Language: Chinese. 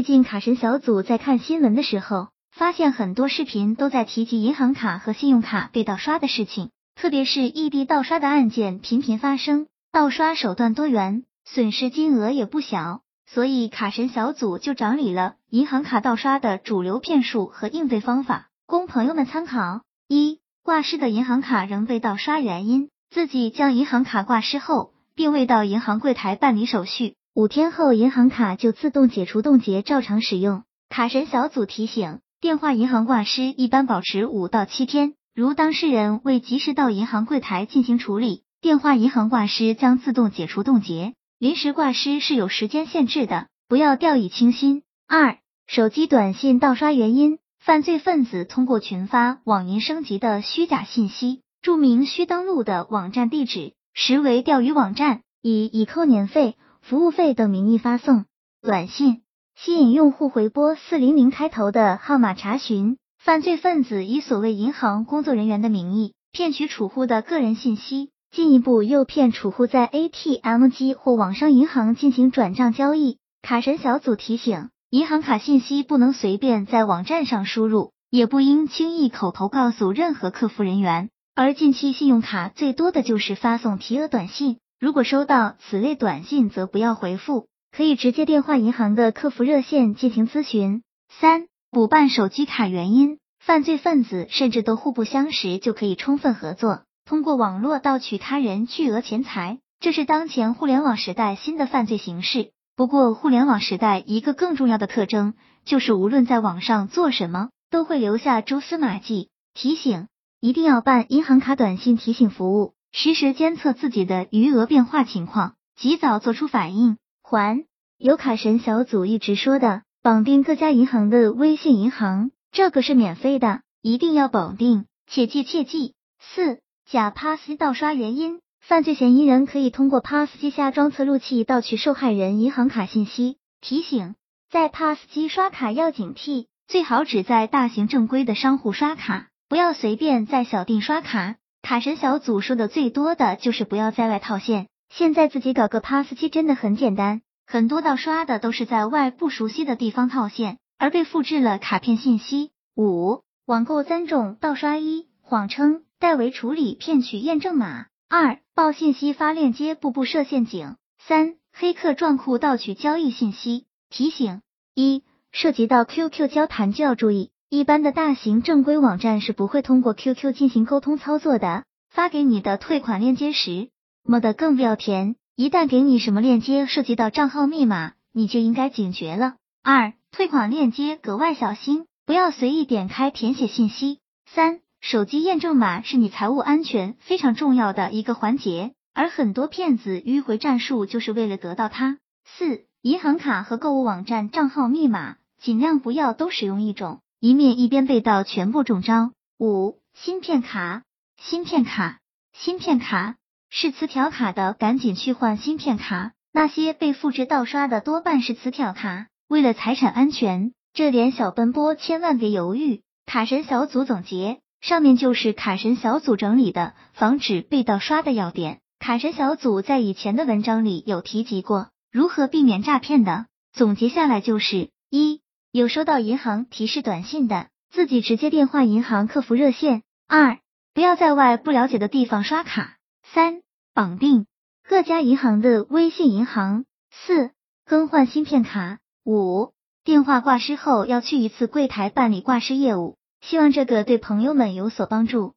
最近卡神小组在看新闻的时候，发现很多视频都在提及银行卡和信用卡被盗刷的事情，特别是异地盗刷的案件频频发生，盗刷手段多元，损失金额也不小。所以卡神小组就整理了银行卡盗刷的主流骗术和应对方法，供朋友们参考。一、挂失的银行卡仍被盗刷原因：自己将银行卡挂失后，并未到银行柜台办理手续。五天后，银行卡就自动解除冻结，照常使用。卡神小组提醒：电话银行挂失一般保持五到七天，如当事人未及时到银行柜台进行处理，电话银行挂失将自动解除冻结。临时挂失是有时间限制的，不要掉以轻心。二、手机短信盗刷原因：犯罪分子通过群发网银升级的虚假信息，注明需登录的网站地址，实为钓鱼网站，以已扣年费。服务费等名义发送短信，吸引用户回拨四零零开头的号码查询。犯罪分子以所谓银行工作人员的名义骗取储户的个人信息，进一步诱骗储户在 ATM 机或网上银行进行转账交易。卡神小组提醒：银行卡信息不能随便在网站上输入，也不应轻易口头告诉任何客服人员。而近期信用卡最多的就是发送提额短信。如果收到此类短信，则不要回复，可以直接电话银行的客服热线进行咨询。三、补办手机卡原因，犯罪分子甚至都互不相识就可以充分合作，通过网络盗取他人巨额钱财，这是当前互联网时代新的犯罪形式。不过，互联网时代一个更重要的特征就是无论在网上做什么，都会留下蛛丝马迹。提醒：一定要办银行卡短信提醒服务。实时监测自己的余额变化情况，及早做出反应。还有卡神小组一直说的，绑定各家银行的微信银行，这个是免费的，一定要绑定，切记切记。四假 pass 机盗刷原因，犯罪嫌疑人可以通过 pass 机下装测录器盗取受害人银行卡信息。提醒，在 pass 机刷卡要警惕，最好只在大型正规的商户刷卡，不要随便在小店刷卡。卡神小组说的最多的就是不要在外套现，现在自己搞个 pass 机真的很简单，很多盗刷的都是在外不熟悉的地方套现，而被复制了卡片信息。五、网购三种盗刷：一、谎称代为处理骗取验证码；二、报信息发链接步步设陷阱；三、黑客撞库盗取交易信息。提醒：一、涉及到 QQ 交谈就要注意。一般的大型正规网站是不会通过 QQ 进行沟通操作的，发给你的退款链接时，么的更不要填。一旦给你什么链接涉及到账号密码，你就应该警觉了。二、退款链接格外小心，不要随意点开填写信息。三、手机验证码是你财务安全非常重要的一个环节，而很多骗子迂回战术就是为了得到它。四、银行卡和购物网站账号密码，尽量不要都使用一种。一面一边被盗，全部中招。五、芯片卡，芯片卡，芯片卡是磁条卡的，赶紧去换芯片卡。那些被复制盗刷的多半是磁条卡。为了财产安全，这点小奔波千万别犹豫。卡神小组总结，上面就是卡神小组整理的防止被盗刷的要点。卡神小组在以前的文章里有提及过如何避免诈骗的，总结下来就是一。有收到银行提示短信的，自己直接电话银行客服热线。二，不要在外不了解的地方刷卡。三，绑定各家银行的微信银行。四，更换芯片卡。五，电话挂失后要去一次柜台办理挂失业务。希望这个对朋友们有所帮助。